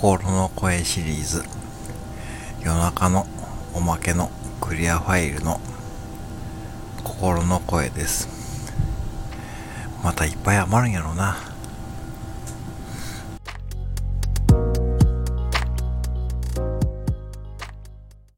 心の声シリーズ。夜中のおまけのクリアファイルの心の声です。またいっぱい余るんやろな。